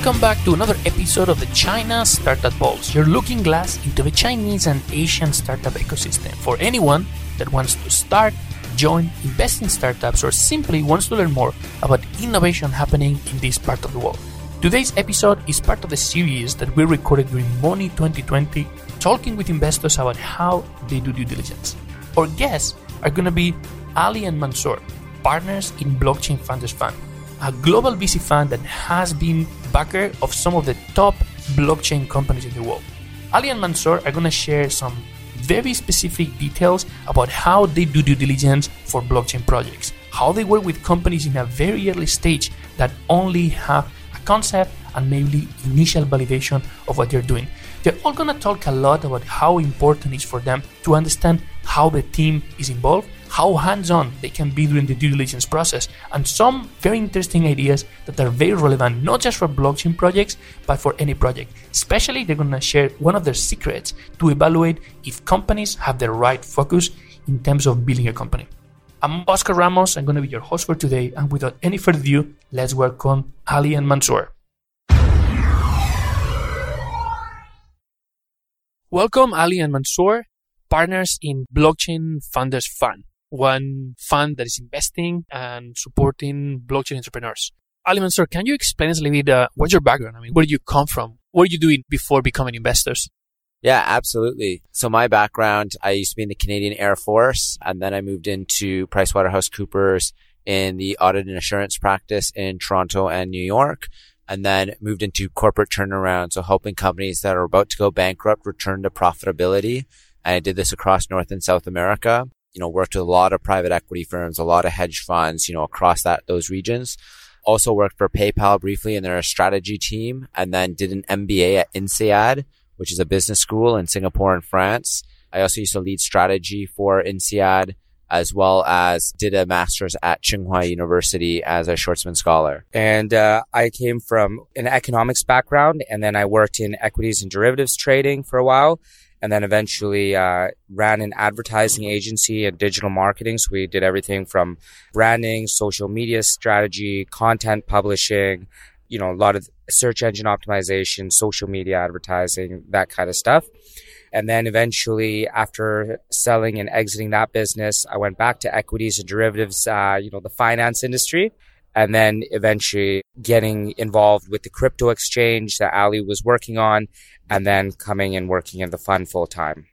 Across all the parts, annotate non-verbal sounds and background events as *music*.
Welcome back to another episode of the China Startup Pulse, your looking glass into the Chinese and Asian startup ecosystem for anyone that wants to start, join, invest in startups, or simply wants to learn more about innovation happening in this part of the world. Today's episode is part of the series that we recorded during Money 2020, talking with investors about how they do due diligence. Our guests are going to be Ali and Mansoor, partners in Blockchain Founders Fund, a global VC fund that has been backer of some of the top blockchain companies in the world. Ali and Mansoor are going to share some very specific details about how they do due diligence for blockchain projects, how they work with companies in a very early stage that only have a concept and maybe initial validation of what they're doing. They're all going to talk a lot about how important it is for them to understand how the team is involved how hands-on they can be during the due diligence process, and some very interesting ideas that are very relevant not just for blockchain projects, but for any project. Especially, they're going to share one of their secrets to evaluate if companies have the right focus in terms of building a company. I'm Oscar Ramos. I'm going to be your host for today, and without any further ado, let's welcome Ali and Mansoor. Welcome, Ali and Mansoor, partners in Blockchain Founders Fund one fund that is investing and supporting blockchain entrepreneurs. Ali Mansoor, can you explain us a little bit uh, what's your background? I mean, where did you come from? What did you doing before becoming investors? Yeah, absolutely. So my background, I used to be in the Canadian Air Force and then I moved into PricewaterhouseCoopers in the audit and assurance practice in Toronto and New York and then moved into corporate turnaround. So helping companies that are about to go bankrupt return to profitability. And I did this across North and South America you know, worked with a lot of private equity firms, a lot of hedge funds, you know, across that, those regions. Also worked for PayPal briefly in their strategy team and then did an MBA at INSEAD, which is a business school in Singapore and France. I also used to lead strategy for INSEAD as well as did a master's at Tsinghua University as a Schwarzman scholar. And uh, I came from an economics background, and then I worked in equities and derivatives trading for a while and then eventually uh, ran an advertising agency and digital marketing. So we did everything from branding, social media strategy, content publishing, you know, a lot of search engine optimization, social media advertising, that kind of stuff. And then eventually, after selling and exiting that business, I went back to equities and derivatives, uh, you know, the finance industry and then eventually getting involved with the crypto exchange that Ali was working on, and then coming and working in the fund full time.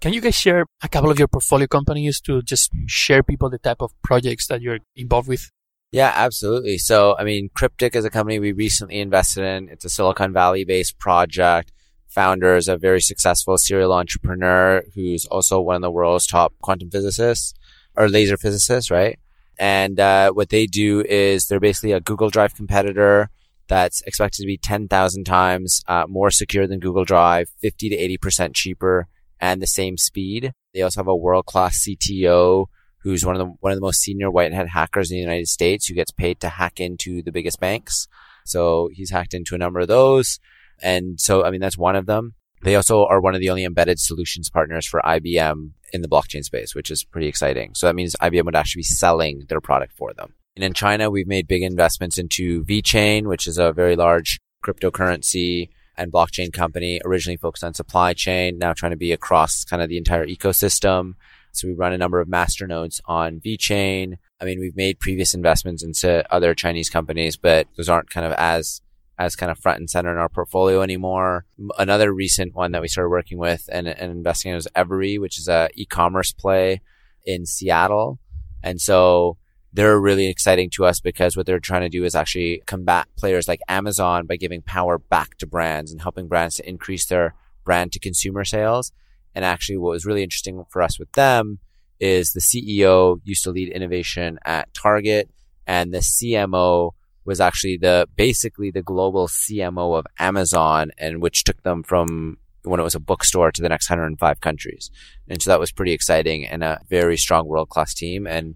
Can you guys share a couple of your portfolio companies to just share people the type of projects that you're involved with? Yeah, absolutely. So, I mean, Cryptic is a company we recently invested in. It's a Silicon Valley based project. Founder is a very successful serial entrepreneur who's also one of the world's top quantum physicists or laser physicists, right? And uh, what they do is they're basically a Google Drive competitor that's expected to be 10,000 times uh, more secure than Google Drive, 50 to 80% cheaper, and the same speed. They also have a world-class CTO who's one of the one of the most senior white hat hackers in the United States who gets paid to hack into the biggest banks. So he's hacked into a number of those. And so, I mean, that's one of them. They also are one of the only embedded solutions partners for IBM in the blockchain space, which is pretty exciting. So that means IBM would actually be selling their product for them. And in China, we've made big investments into VeChain, which is a very large cryptocurrency and blockchain company, originally focused on supply chain, now trying to be across kind of the entire ecosystem. So we run a number of master nodes on VeChain. I mean, we've made previous investments into other Chinese companies, but those aren't kind of as as kind of front and center in our portfolio anymore. Another recent one that we started working with and, and investing in was Every, which is a e-commerce play in Seattle. And so they're really exciting to us because what they're trying to do is actually combat players like Amazon by giving power back to brands and helping brands to increase their brand to consumer sales. And actually what was really interesting for us with them is the CEO used to lead innovation at Target and the CMO was actually the basically the global CMO of Amazon and which took them from when it was a bookstore to the next 105 countries. And so that was pretty exciting and a very strong world class team. And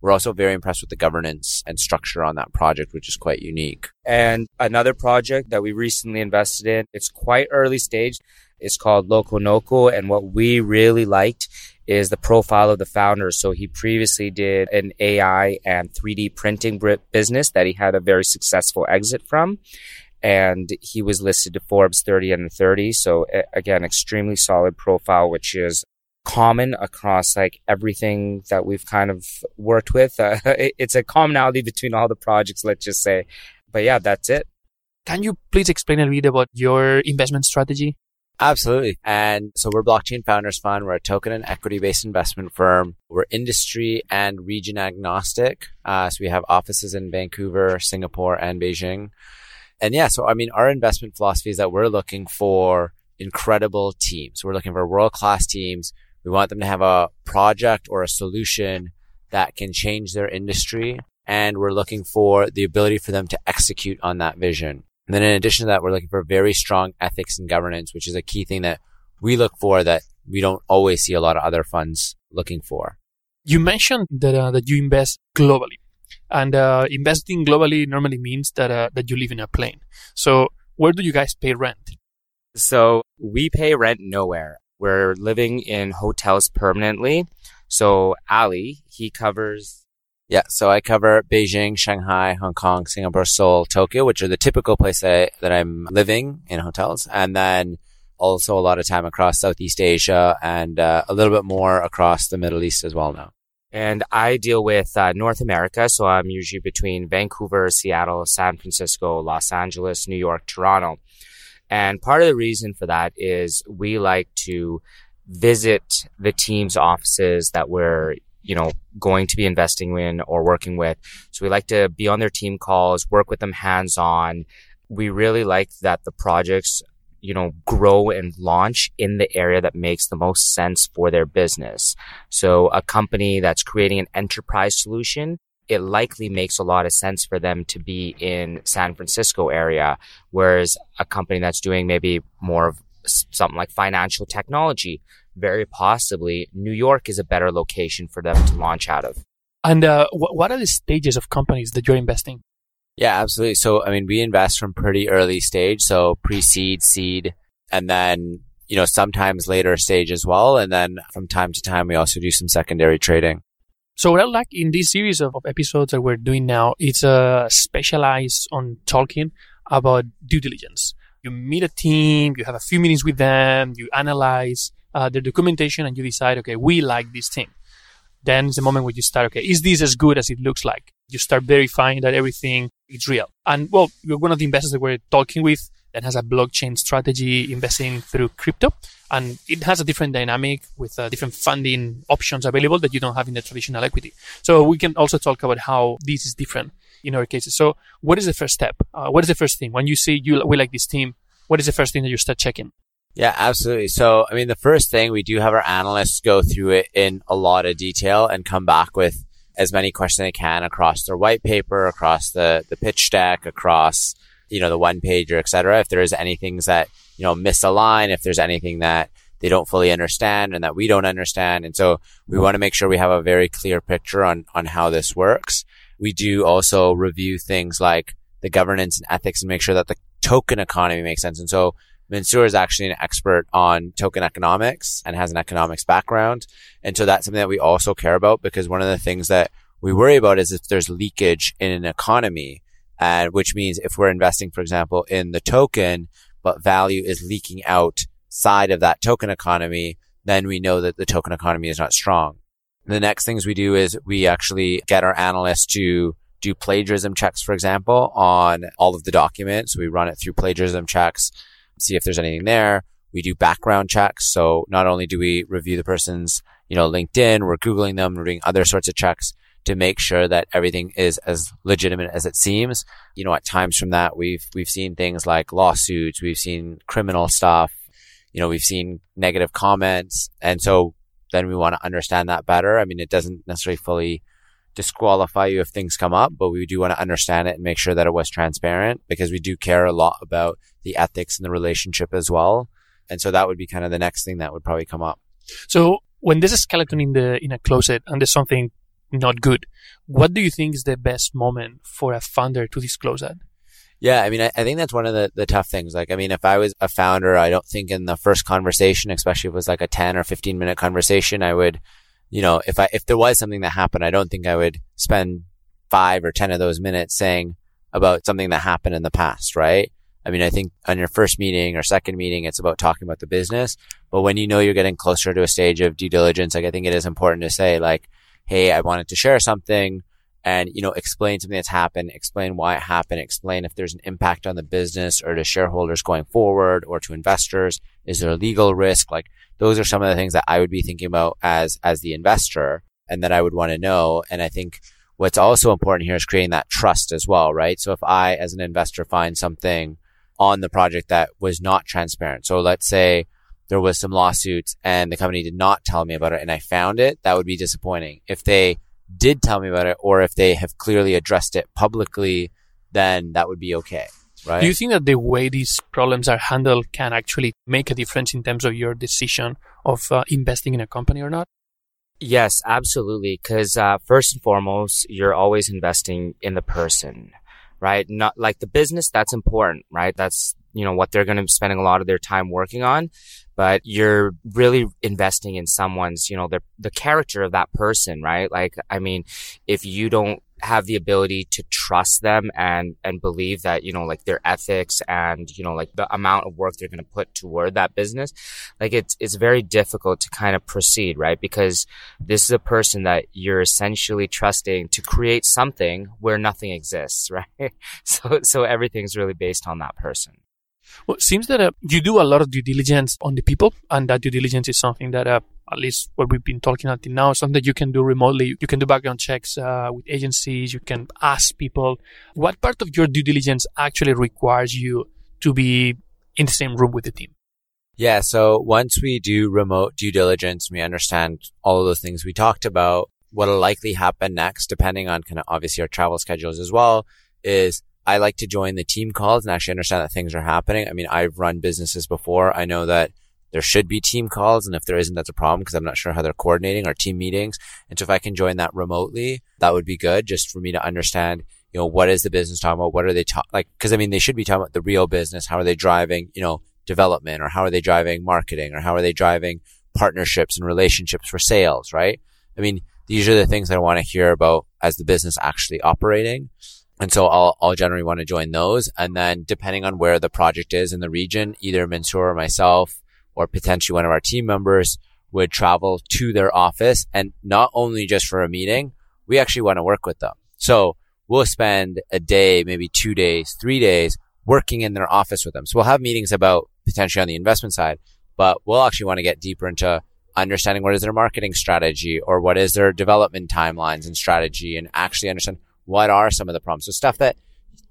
we're also very impressed with the governance and structure on that project, which is quite unique. And another project that we recently invested in, it's quite early stage. It's called Loco Noco. And what we really liked is the profile of the founder. So he previously did an AI and 3D printing business that he had a very successful exit from. and he was listed to Forbes 30 under 30. So again, extremely solid profile, which is common across like everything that we've kind of worked with. *laughs* Uh, it's a commonality between all the projects, let's just say. But yeah, that's it. Can you please explain a bit about your investment strategy? Absolutely. And so we're Blockchain Founders Fund. We're a token and equity based investment firm. We're industry and region agnostic. Uh, so we have offices in Vancouver, Singapore, and Beijing. And yeah, so I mean, our investment philosophy is that we're looking for incredible teams. We're looking for world class teams. We want them to have a project or a solution that can change their industry. And we're looking for the ability for them to execute on that vision. And then in addition to that, we're looking for very strong ethics and governance, which is a key thing that we look for that we don't always see a lot of other funds looking for. You mentioned that uh, that you invest globally, and uh, investing globally normally means that uh, that you live in a plane. So where do you guys pay rent? So we pay rent nowhere. We're living in hotels permanently. So Ali, he covers yeah, so I cover Beijing, Shanghai, Hong Kong, Singapore, Seoul, Tokyo, which are the typical places that, that I'm living in hotels. And then also a lot of time across Southeast Asia and uh, a little bit more across the Middle East as well now. And I deal with uh, North America. So I'm usually between Vancouver, Seattle, San Francisco, Los Angeles, New York, Toronto. And part of the reason for that is we like to visit the team's offices that we're you know, going to be investing in or working with. So we like to be on their team calls, work with them hands on. We really like that the projects, you know, grow and launch in the area that makes the most sense for their business. So a company that's creating an enterprise solution, it likely makes a lot of sense for them to be in San Francisco area, whereas a company that's doing maybe more of something like financial technology very possibly New York is a better location for them to launch out of. And uh, wh- what are the stages of companies that you're investing? Yeah, absolutely. So, I mean, we invest from pretty early stage, so pre-seed, seed, and then you know sometimes later stage as well. And then from time to time, we also do some secondary trading. So what I like in this series of, episodes that we're doing now, it's uh, specialized on talking about due diligence. You meet a team, you have a few meetings with them, you analyze, uh, the documentation and you decide, okay, we like this thing. Then it's the moment where you start, okay, is this as good as it looks like? You start verifying that everything is real. And well, you're one of the investors that we're talking with that has a blockchain strategy investing through crypto. And it has a different dynamic with uh, different funding options available that you don't have in the traditional equity. So we can also talk about how this is different in our cases. So what is the first step? Uh, what is the first thing when you see you, we like this team? What is the first thing that you start checking? Yeah, absolutely. So, I mean, the first thing we do have our analysts go through it in a lot of detail and come back with as many questions they can across their white paper, across the, the pitch deck, across, you know, the one pager, et cetera. If there is anything that, you know, misalign, if there's anything that they don't fully understand and that we don't understand. And so we want to make sure we have a very clear picture on, on how this works. We do also review things like the governance and ethics and make sure that the token economy makes sense. And so Mansoor is actually an expert on token economics and has an economics background. And so that's something that we also care about because one of the things that we worry about is if there's leakage in an economy, and which means if we're investing, for example, in the token, but value is leaking outside of that token economy, then we know that the token economy is not strong. The next things we do is we actually get our analysts to do plagiarism checks, for example, on all of the documents. We run it through plagiarism checks see if there's anything there. We do background checks. So not only do we review the person's, you know, LinkedIn, we're Googling them, we're doing other sorts of checks to make sure that everything is as legitimate as it seems. You know, at times from that, we've, we've seen things like lawsuits, we've seen criminal stuff, you know, we've seen negative comments. And so then we want to understand that better. I mean, it doesn't necessarily fully disqualify you if things come up, but we do want to understand it and make sure that it was transparent because we do care a lot about the ethics and the relationship as well. And so that would be kind of the next thing that would probably come up. So when there's a skeleton in the in a closet and there's something not good, what do you think is the best moment for a founder to disclose that? Yeah, I mean, I, I, think that's one of the, the tough things. Like, I mean, if I was a founder, I don't think in the first conversation, especially if it was like a 10 or 15 minute conversation, I would you know, if I, if there was something that happened, I don't think I would spend five or 10 of those minutes saying about something that happened in the past, right? I mean, I think on your first meeting or second meeting, it's about talking about the business. But when you know you're getting closer to a stage of due diligence, like I think it is important to say like, Hey, I wanted to share something and, you know, explain something that's happened, explain why it happened, explain if there's an impact on the business or to shareholders going forward or to investors. Is there a legal risk? Like those are some of the things that I would be thinking about as, as the investor and that I would want to know. And I think what's also important here is creating that trust as well, right? So if I, as an investor, find something on the project that was not transparent. So let's say there was some lawsuits and the company did not tell me about it and I found it, that would be disappointing. If they did tell me about it or if they have clearly addressed it publicly, then that would be okay. Right? Do you think that the way these problems are handled can actually make a difference in terms of your decision of uh, investing in a company or not? Yes, absolutely. Because uh, first and foremost, you're always investing in the person right? Not like the business, that's important, right? That's, you know, what they're going to be spending a lot of their time working on. But you're really investing in someone's, you know, the, the character of that person, right? Like, I mean, if you don't have the ability to trust them and and believe that you know like their ethics and you know like the amount of work they're going to put toward that business like it's it's very difficult to kind of proceed right? Because this is a person that you're essentially trusting to create something where nothing exists *laughs* right? So so everything's really based on that person well, it seems that uh, you do a lot of due diligence on the people, and that due diligence is something that, uh, at least what we've been talking until now, something that you can do remotely. You can do background checks uh, with agencies. You can ask people. What part of your due diligence actually requires you to be in the same room with the team? Yeah. So once we do remote due diligence, we understand all of those things we talked about. What'll likely happen next, depending on kind of obviously our travel schedules as well, is I like to join the team calls and actually understand that things are happening. I mean, I've run businesses before. I know that there should be team calls. And if there isn't, that's a problem because I'm not sure how they're coordinating our team meetings. And so if I can join that remotely, that would be good just for me to understand, you know, what is the business talking about? What are they talking like? Cause I mean, they should be talking about the real business. How are they driving, you know, development or how are they driving marketing or how are they driving partnerships and relationships for sales, right? I mean, these are the things that I want to hear about as the business actually operating. And so I'll, I'll generally want to join those. And then depending on where the project is in the region, either Mansoor or myself or potentially one of our team members would travel to their office and not only just for a meeting, we actually want to work with them. So we'll spend a day, maybe two days, three days working in their office with them. So we'll have meetings about potentially on the investment side, but we'll actually want to get deeper into understanding what is their marketing strategy or what is their development timelines and strategy and actually understand what are some of the problems? So stuff that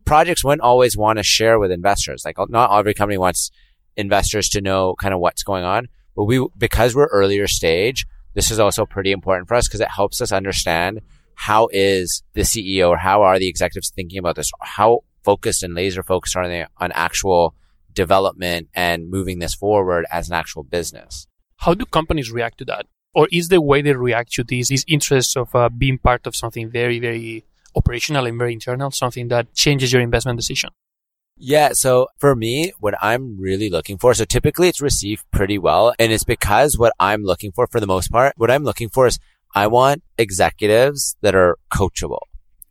projects wouldn't always want to share with investors. Like not every company wants investors to know kind of what's going on, but we, because we're earlier stage, this is also pretty important for us because it helps us understand how is the CEO or how are the executives thinking about this? How focused and laser focused are they on actual development and moving this forward as an actual business? How do companies react to that? Or is the way they react to these, these interests of uh, being part of something very, very operational and very internal, something that changes your investment decision? Yeah. So for me, what I'm really looking for, so typically it's received pretty well. And it's because what I'm looking for, for the most part, what I'm looking for is I want executives that are coachable,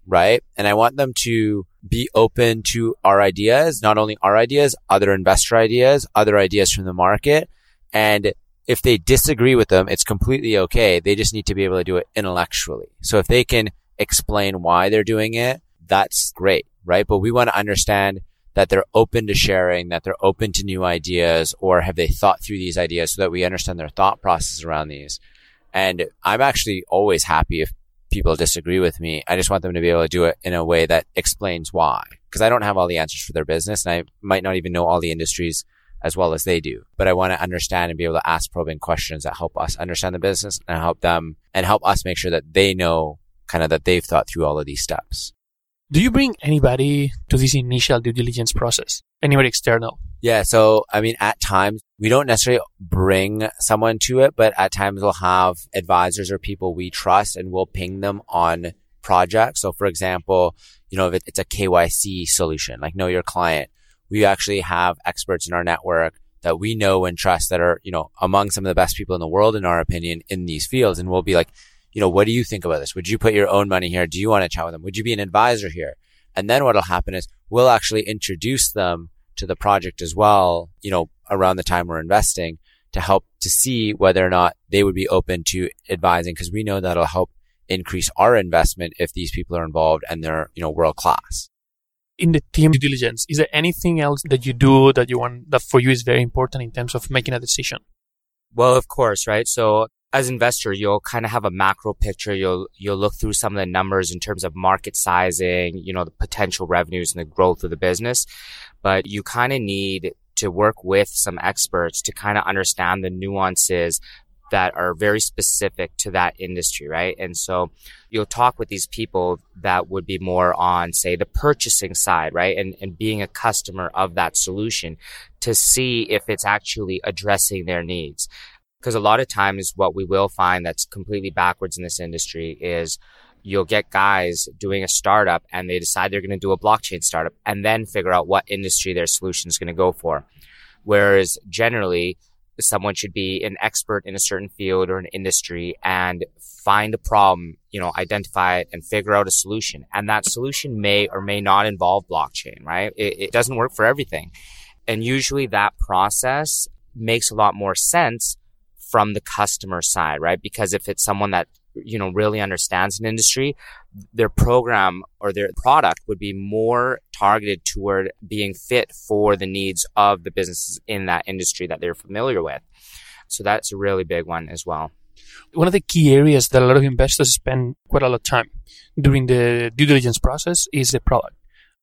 right? And I want them to be open to our ideas, not only our ideas, other investor ideas, other ideas from the market. And if they disagree with them, it's completely okay. They just need to be able to do it intellectually. So if they can explain why they're doing it, that's great, right? But we want to understand that they're open to sharing, that they're open to new ideas, or have they thought through these ideas so that we understand their thought process around these. And I'm actually always happy if people disagree with me. I just want them to be able to do it in a way that explains why. Because I don't have all the answers for their business and I might not even know all the industries as well as they do. But I want to understand and be able to ask probing questions that help us understand the business and help them and help us make sure that they know kind of that they've thought through all of these steps. Do you bring anybody to this initial due diligence process? Anybody external? Yeah. So, I mean, at times we don't necessarily bring someone to it, but at times we'll have advisors or people we trust and we'll ping them on projects. So, for example, you know, if it's a KYC solution, like know your client, we actually have experts in our network that we know and trust that are, you know, among some of the best people in the world, in our opinion, in these fields. And we'll be like, you know, what do you think about this? Would you put your own money here? Do you want to chat with them? Would you be an advisor here? And then what'll happen is we'll actually introduce them to the project as well, you know, around the time we're investing to help to see whether or not they would be open to advising because we know that'll help increase our investment if these people are involved and they're, you know, world class. In the team due diligence, is there anything else that you do that you want that for you is very important in terms of making a decision? Well, of course, right? So as investor, you'll kind of have a macro picture. You'll, you'll look through some of the numbers in terms of market sizing, you know, the potential revenues and the growth of the business. But you kind of need to work with some experts to kind of understand the nuances that are very specific to that industry, right? And so you'll talk with these people that would be more on, say, the purchasing side, right? And, and being a customer of that solution to see if it's actually addressing their needs. Because a lot of times what we will find that's completely backwards in this industry is you'll get guys doing a startup and they decide they're going to do a blockchain startup and then figure out what industry their solution is going to go for. Whereas generally, someone should be an expert in a certain field or an industry and find a problem, you know, identify it and figure out a solution. And that solution may or may not involve blockchain, right? It, it doesn't work for everything. And usually that process makes a lot more sense from the customer side, right? Because if it's someone that, you know, really understands an industry, their program or their product would be more targeted toward being fit for the needs of the businesses in that industry that they're familiar with. So that's a really big one as well. One of the key areas that a lot of investors spend quite a lot of time during the due diligence process is the product.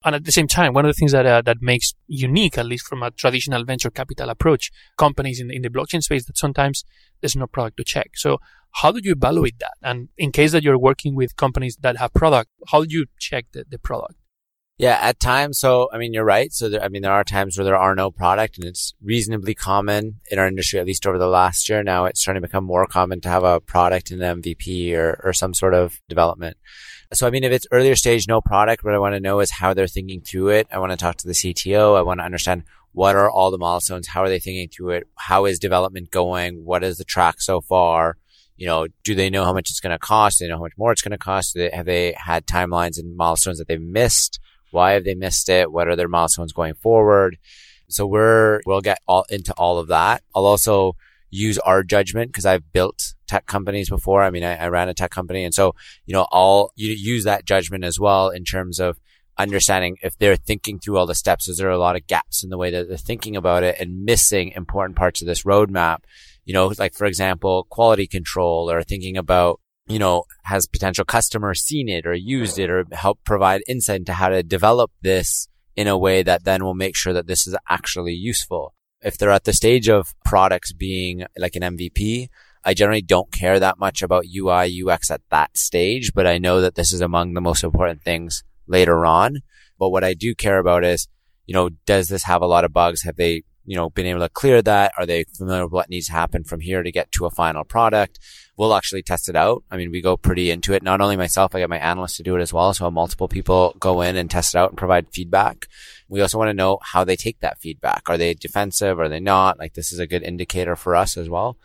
And at the same time, one of the things that uh, that makes unique, at least from a traditional venture capital approach, companies in the, in the blockchain space, that sometimes there's no product to check. So how do you evaluate that? And in case that you're working with companies that have product, how do you check the, the product? Yeah, at times. So, I mean, you're right. So, there, I mean, there are times where there are no product and it's reasonably common in our industry, at least over the last year. Now it's starting to become more common to have a product and an MVP or, or some sort of development. So, I mean, if it's earlier stage, no product, what I want to know is how they're thinking through it. I want to talk to the CTO. I want to understand what are all the milestones? How are they thinking through it? How is development going? What is the track so far? You know, do they know how much it's going to cost? Do they know how much more it's going to cost? They, have they had timelines and milestones that they've missed? Why have they missed it? What are their milestones going forward? So we're, we'll get all into all of that. I'll also use our judgment because I've built tech companies before. I mean, I, I, ran a tech company. And so, you know, I'll use that judgment as well in terms of understanding if they're thinking through all the steps. Is there a lot of gaps in the way that they're thinking about it and missing important parts of this roadmap? You know, like for example, quality control or thinking about, you know, has potential customers seen it or used it or help provide insight into how to develop this in a way that then will make sure that this is actually useful if they're at the stage of products being like an MVP, I generally don't care that much about UI, UX at that stage, but I know that this is among the most important things later on. But what I do care about is, you know, does this have a lot of bugs? Have they, you know, been able to clear that? Are they familiar with what needs to happen from here to get to a final product? We'll actually test it out. I mean, we go pretty into it. Not only myself, I get my analysts to do it as well. So multiple people go in and test it out and provide feedback. We also want to know how they take that feedback. Are they defensive? Are they not? Like this is a good indicator for us as well.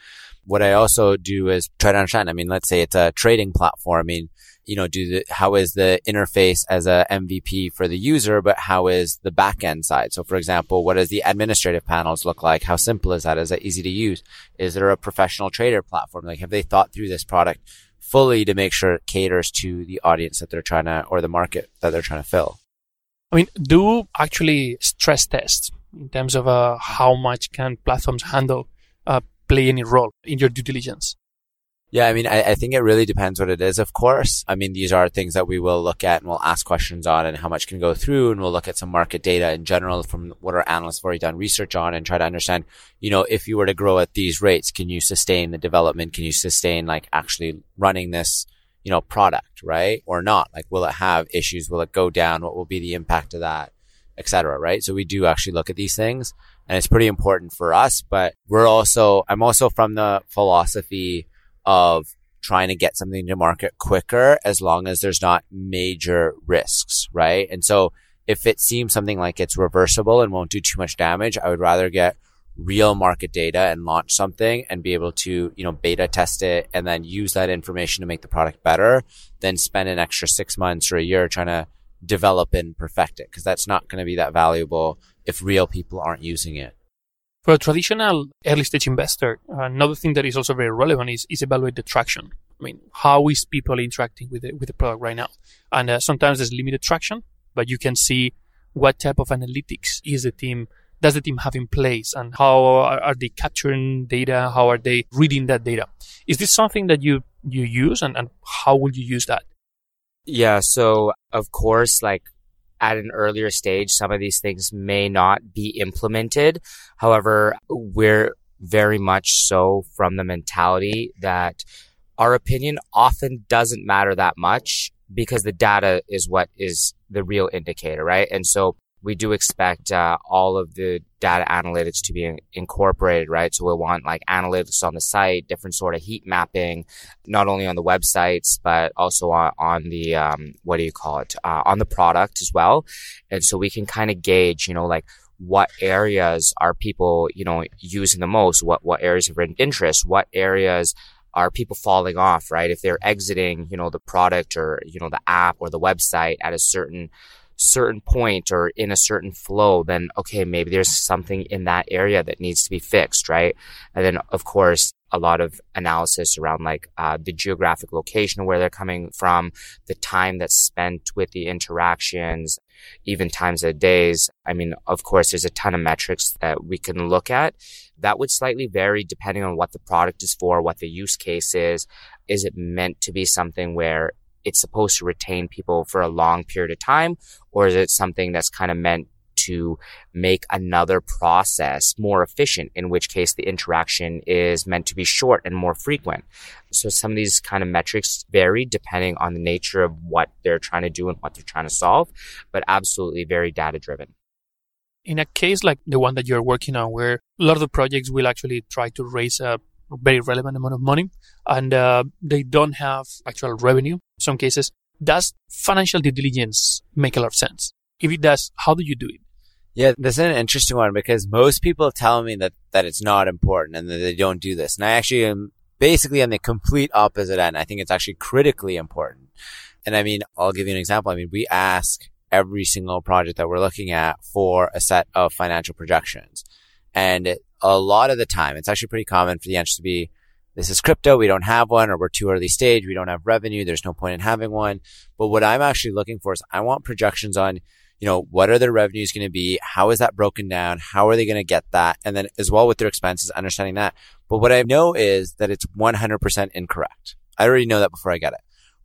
What I also do is try to understand. I mean, let's say it's a trading platform. I mean, you know, do the, how is the interface as a MVP for the user, but how is the backend side? So for example, what does the administrative panels look like? How simple is that? Is that easy to use? Is there a professional trader platform? Like have they thought through this product fully to make sure it caters to the audience that they're trying to, or the market that they're trying to fill? I mean, do actually stress tests in terms of uh, how much can platforms handle uh, play any role in your due diligence? Yeah, I mean, I, I, think it really depends what it is, of course. I mean, these are things that we will look at and we'll ask questions on and how much can go through and we'll look at some market data in general from what our analysts have already done research on and try to understand, you know, if you were to grow at these rates, can you sustain the development? Can you sustain like actually running this you know, product, right? Or not? Like, will it have issues? Will it go down? What will be the impact of that, etc. Right? So we do actually look at these things and it's pretty important for us, but we're also, I'm also from the philosophy of trying to get something to market quicker as long as there's not major risks, right? And so if it seems something like it's reversible and won't do too much damage, I would rather get real market data and launch something and be able to, you know, beta test it and then use that information to make the product better than spend an extra six months or a year trying to develop and perfect it because that's not going to be that valuable if real people aren't using it. For a traditional early stage investor, another thing that is also very relevant is, is evaluate the traction. I mean, how is people interacting with it, with the product right now? And uh, sometimes there's limited traction, but you can see what type of analytics is the team does the team have in place and how are they capturing data how are they reading that data is this something that you you use and, and how will you use that yeah so of course like at an earlier stage, some of these things may not be implemented. However, we're very much so from the mentality that our opinion often doesn't matter that much because the data is what is the real indicator, right? And so we do expect uh, all of the data analytics to be incorporated, right? So we'll want like analytics on the site, different sort of heat mapping, not only on the websites, but also on, on the, um, what do you call it? Uh, on the product as well. And so we can kind of gauge, you know, like what areas are people, you know, using the most? What, what areas of interest? What areas are people falling off, right? If they're exiting, you know, the product or, you know, the app or the website at a certain certain point or in a certain flow, then okay, maybe there's something in that area that needs to be fixed, right? And then of course, a lot of analysis around like uh, the geographic location where they're coming from, the time that's spent with the interactions, even times of days. I mean, of course, there's a ton of metrics that we can look at. That would slightly vary depending on what the product is for, what the use case is. Is it meant to be something where it's supposed to retain people for a long period of time? Or is it something that's kind of meant to make another process more efficient, in which case the interaction is meant to be short and more frequent. So some of these kind of metrics vary depending on the nature of what they're trying to do and what they're trying to solve, but absolutely very data driven. In a case like the one that you're working on, where a lot of the projects will actually try to raise a very relevant amount of money and uh, they don't have actual revenue. In some cases does financial due diligence make a lot of sense? If it does how do you do it? Yeah this is an interesting one because most people tell me that that it's not important and that they don't do this. And i actually am basically on the complete opposite end. I think it's actually critically important. And i mean i'll give you an example. I mean we ask every single project that we're looking at for a set of financial projections and a lot of the time, it's actually pretty common for the answer to be, this is crypto. We don't have one or we're too early stage. We don't have revenue. There's no point in having one. But what I'm actually looking for is I want projections on, you know, what are their revenues going to be? How is that broken down? How are they going to get that? And then as well with their expenses, understanding that. But what I know is that it's 100% incorrect. I already know that before I get it.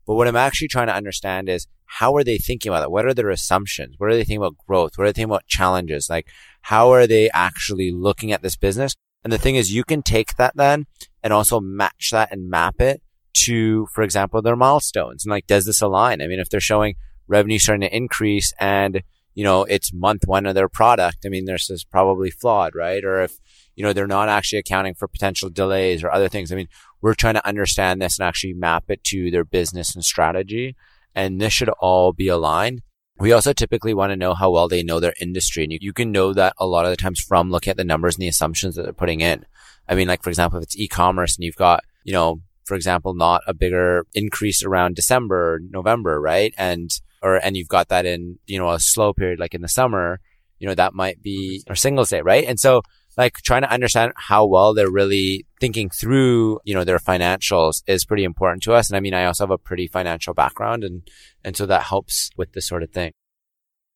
But what I'm actually trying to understand is how are they thinking about it? What are their assumptions? What are they thinking about growth? What are they thinking about challenges? Like, how are they actually looking at this business? And the thing is, you can take that then and also match that and map it to, for example, their milestones. And like, does this align? I mean, if they're showing revenue starting to increase and, you know, it's month one of their product, I mean, this is probably flawed, right? Or if, you know, they're not actually accounting for potential delays or other things. I mean, we're trying to understand this and actually map it to their business and strategy and this should all be aligned. We also typically want to know how well they know their industry. And you, you can know that a lot of the times from looking at the numbers and the assumptions that they're putting in. I mean, like, for example, if it's e-commerce and you've got, you know, for example, not a bigger increase around December, November, right? And, or, and you've got that in, you know, a slow period, like in the summer, you know, that might be, or Singles Day, right? And so like trying to understand how well they're really thinking through, you know, their financials is pretty important to us. And I mean, I also have a pretty financial background and, and so that helps with this sort of thing.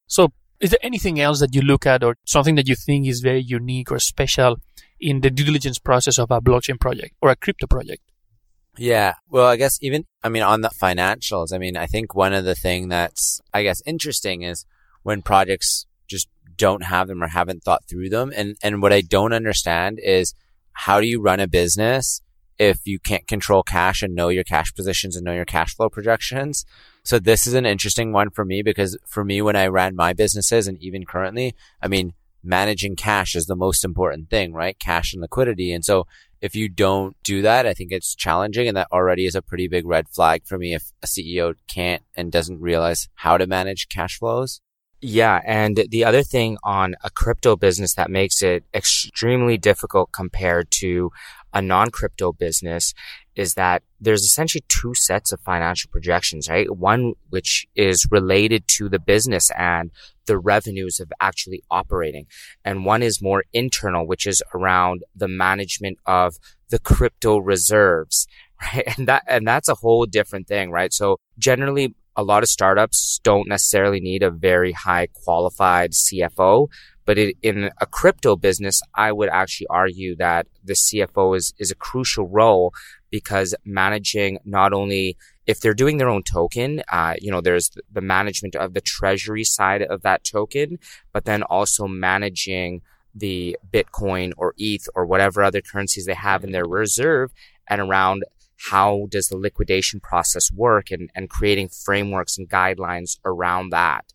So is there anything else that you look at or something that you think is very unique or special in the due diligence process of a blockchain project or a crypto project? Yeah. Well, I guess even, I mean, on the financials, I mean, I think one of the thing that's, I guess, interesting is when projects don't have them or haven't thought through them. And, and what I don't understand is how do you run a business if you can't control cash and know your cash positions and know your cash flow projections? So this is an interesting one for me because for me, when I ran my businesses and even currently, I mean, managing cash is the most important thing, right? Cash and liquidity. And so if you don't do that, I think it's challenging. And that already is a pretty big red flag for me if a CEO can't and doesn't realize how to manage cash flows. Yeah. And the other thing on a crypto business that makes it extremely difficult compared to a non-crypto business is that there's essentially two sets of financial projections, right? One which is related to the business and the revenues of actually operating. And one is more internal, which is around the management of the crypto reserves, *laughs* right? And that, and that's a whole different thing, right? So generally a lot of startups don't necessarily need a very high qualified CFO, but it, in a crypto business, I would actually argue that the CFO is, is a crucial role because managing not only if they're doing their own token, uh, you know, there's the management of the treasury side of that token, but then also managing the Bitcoin or ETH or whatever other currencies they have in their reserve and around how does the liquidation process work and, and creating frameworks and guidelines around that.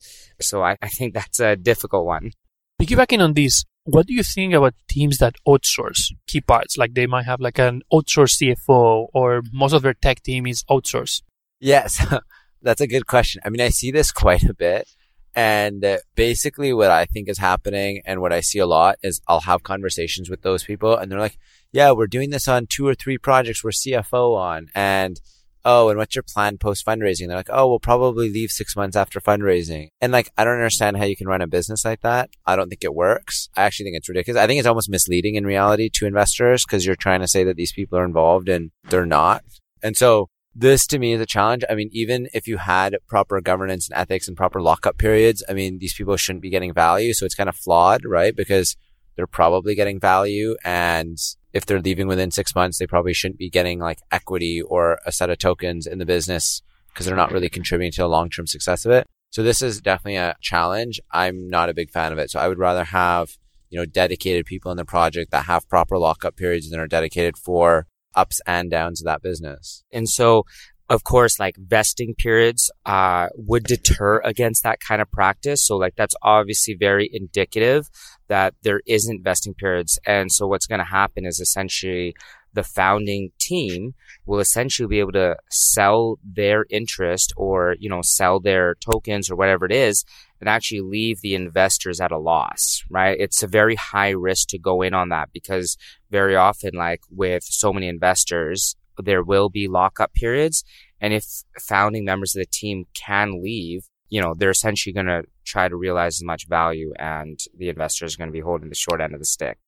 So I, I think that's a difficult one. Piggybacking on this, what do you think about teams that outsource key parts? Like they might have like an outsourced CFO or most of their tech team is outsourced. Yes, *laughs* that's a good question. I mean, I see this quite a bit. And basically what I think is happening and what I see a lot is I'll have conversations with those people and they're like, yeah, we're doing this on two or three projects we're CFO on. And, oh, and what's your plan post fundraising? They're like, oh, we'll probably leave six months after fundraising. And like, I don't understand how you can run a business like that. I don't think it works. I actually think it's ridiculous. I think it's almost misleading in reality to investors because you're trying to say that these people are involved and they're not. And so this to me is a challenge. I mean, even if you had proper governance and ethics and proper lockup periods, I mean, these people shouldn't be getting value. So it's kind of flawed, right? Because they're probably getting value. And if they're leaving within six months, they probably shouldn't be getting like equity or a set of tokens in the business because they're not really contributing to the long term success of it. So this is definitely a challenge. I'm not a big fan of it. So I would rather have, you know, dedicated people in the project that have proper lockup periods and are dedicated for ups and downs of that business. And so, of course, like vesting periods, uh, would deter against that kind of practice. So like that's obviously very indicative that there isn't vesting periods. And so what's going to happen is essentially the founding team will essentially be able to sell their interest or, you know, sell their tokens or whatever it is and actually leave the investors at a loss, right? It's a very high risk to go in on that because very often, like with so many investors, there will be lockup periods. And if founding members of the team can leave, you know, they're essentially going to try to realize as much value and the investor is going to be holding the short end of the stick.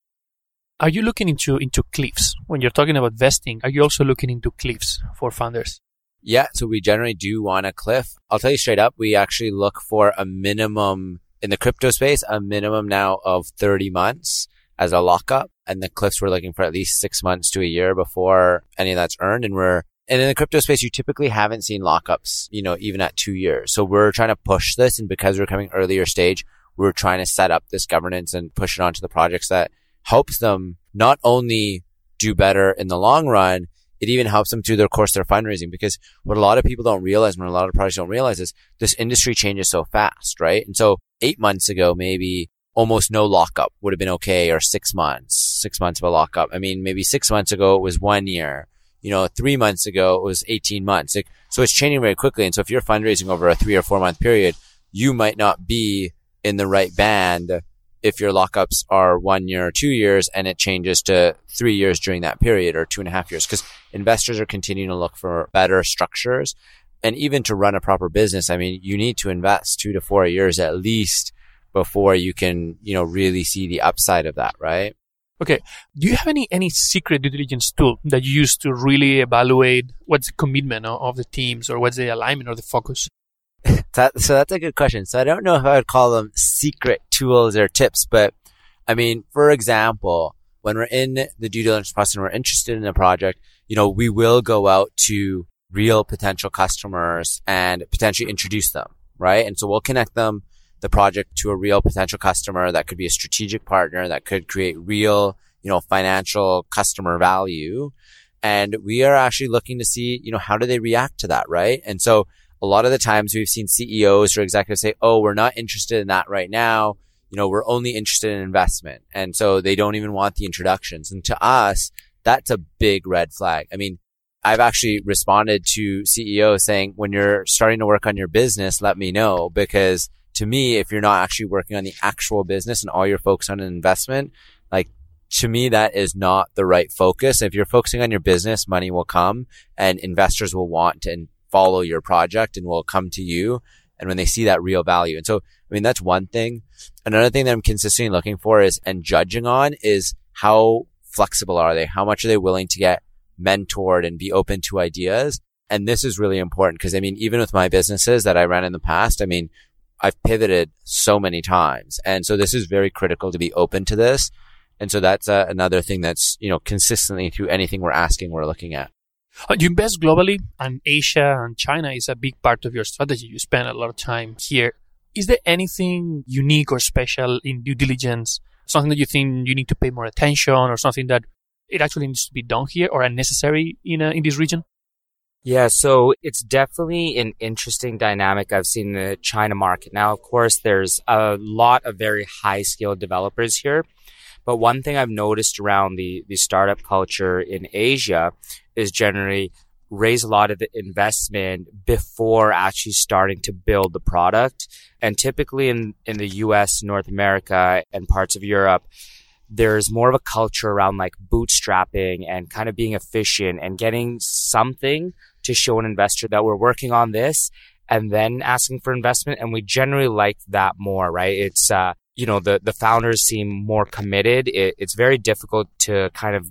Are you looking into, into cliffs? When you're talking about vesting, are you also looking into cliffs for founders? Yeah. So we generally do want a cliff. I'll tell you straight up, we actually look for a minimum in the crypto space, a minimum now of 30 months as a lockup. And the cliffs we're looking for at least six months to a year before any of that's earned. And we're, and in the crypto space, you typically haven't seen lockups, you know, even at two years. So we're trying to push this. And because we're coming earlier stage, we're trying to set up this governance and push it onto the projects that helps them not only do better in the long run, it even helps them through their course their fundraising because what a lot of people don't realize, when a lot of projects don't realize is this industry changes so fast, right? And so eight months ago, maybe almost no lockup would have been okay or six months, six months of a lockup. I mean, maybe six months ago it was one year. You know, three months ago it was 18 months. so it's changing very quickly. And so if you're fundraising over a three or four month period, you might not be in the right band if your lockups are one year or two years and it changes to three years during that period or two and a half years because investors are continuing to look for better structures. And even to run a proper business i mean you need to invest two to four years at least before you can you know really see the upside of that right? Okay. Do you have any any secret due diligence tool that you use to really evaluate what's the commitment of the teams or what's the alignment or the focus that, so that's a good question. So I don't know if I would call them secret tools or tips, but I mean, for example, when we're in the due diligence process and we're interested in a project, you know, we will go out to real potential customers and potentially introduce them, right? And so we'll connect them, the project to a real potential customer that could be a strategic partner that could create real, you know, financial customer value. And we are actually looking to see, you know, how do they react to that, right? And so a lot of the times we've seen CEOs or executives say, Oh, we're not interested in that right now. You know, we're only interested in investment. And so they don't even want the introductions. And to us, that's a big red flag. I mean, I've actually responded to CEOs saying, when you're starting to work on your business, let me know because to me, if you're not actually working on the actual business and all you're focused on an investment, like to me, that is not the right focus. If you're focusing on your business, money will come and investors will want to follow your project and will come to you. And when they see that real value. And so, I mean, that's one thing. Another thing that I'm consistently looking for is and judging on is how flexible are they? How much are they willing to get mentored and be open to ideas? And this is really important because I mean, even with my businesses that I ran in the past, I mean, I've pivoted so many times. And so this is very critical to be open to this. And so that's uh, another thing that's, you know, consistently through anything we're asking, we're looking at. Uh, you invest globally and Asia and China is a big part of your strategy. You spend a lot of time here. Is there anything unique or special in due diligence? Something that you think you need to pay more attention or something that it actually needs to be done here or unnecessary in, uh, in this region? Yeah, so it's definitely an interesting dynamic I've seen in the China market. Now, of course, there's a lot of very high skilled developers here. But one thing I've noticed around the, the startup culture in Asia is generally raise a lot of the investment before actually starting to build the product. And typically in, in the US, North America, and parts of Europe, there's more of a culture around like bootstrapping and kind of being efficient and getting something to show an investor that we're working on this and then asking for investment. And we generally like that more, right? It's, uh, you know, the, the founders seem more committed. It, it's very difficult to kind of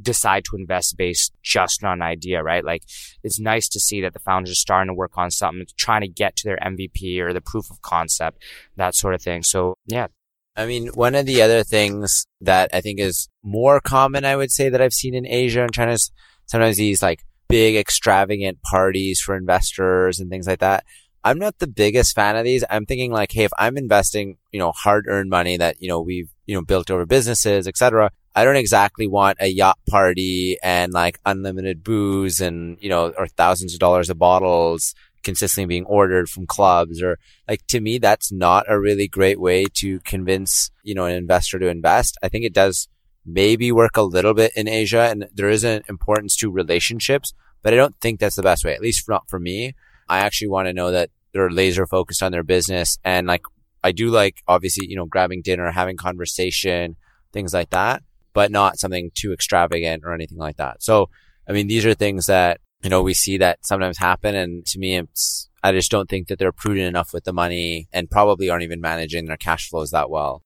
decide to invest based just on an idea, right? Like it's nice to see that the founders are starting to work on something, trying to get to their MVP or the proof of concept, that sort of thing. So yeah. I mean, one of the other things that I think is more common, I would say that I've seen in Asia and China is sometimes these like big extravagant parties for investors and things like that. I'm not the biggest fan of these. I'm thinking like, hey, if I'm investing, you know, hard earned money that, you know, we've, you know, built over businesses, etc. I don't exactly want a yacht party and like unlimited booze and, you know, or thousands of dollars of bottles consistently being ordered from clubs or like to me, that's not a really great way to convince, you know, an investor to invest. I think it does maybe work a little bit in Asia and there is an importance to relationships, but I don't think that's the best way, at least not for me. I actually want to know that they're laser focused on their business and like I do like obviously, you know, grabbing dinner, having conversation, things like that, but not something too extravagant or anything like that. So, I mean, these are things that, you know, we see that sometimes happen. And to me, it's, I just don't think that they're prudent enough with the money and probably aren't even managing their cash flows that well.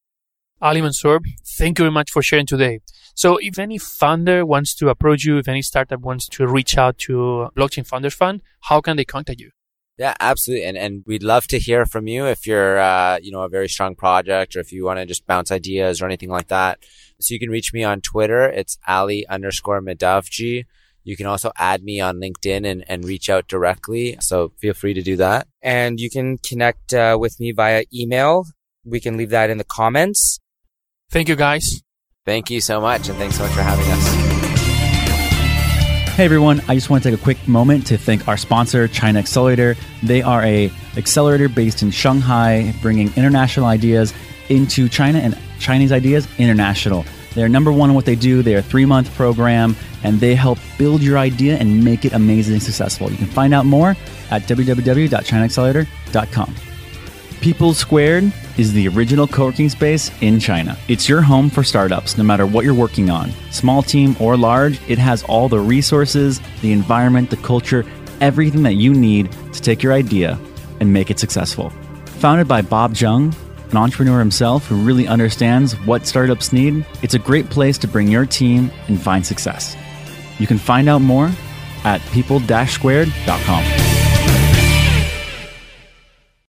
Ali Mansour, thank you very much for sharing today. So if any funder wants to approach you, if any startup wants to reach out to Blockchain Founders Fund, how can they contact you? Yeah, absolutely. And, and we'd love to hear from you if you're, uh, you know, a very strong project or if you want to just bounce ideas or anything like that. So you can reach me on Twitter. It's Ali underscore Madhavji. You can also add me on LinkedIn and, and reach out directly. So feel free to do that. And you can connect uh, with me via email. We can leave that in the comments. Thank you, guys. Thank you so much, and thanks so much for having us. Hey everyone, I just want to take a quick moment to thank our sponsor, China Accelerator. They are a accelerator based in Shanghai, bringing international ideas into China and Chinese ideas international. They're number one in what they do. They're a three month program and they help build your idea and make it amazingly successful. You can find out more at www.chinaaccelerator.com. People Squared is the original co working space in China. It's your home for startups, no matter what you're working on. Small team or large, it has all the resources, the environment, the culture, everything that you need to take your idea and make it successful. Founded by Bob Jung, an entrepreneur himself who really understands what startups need, it's a great place to bring your team and find success. You can find out more at people-squared.com.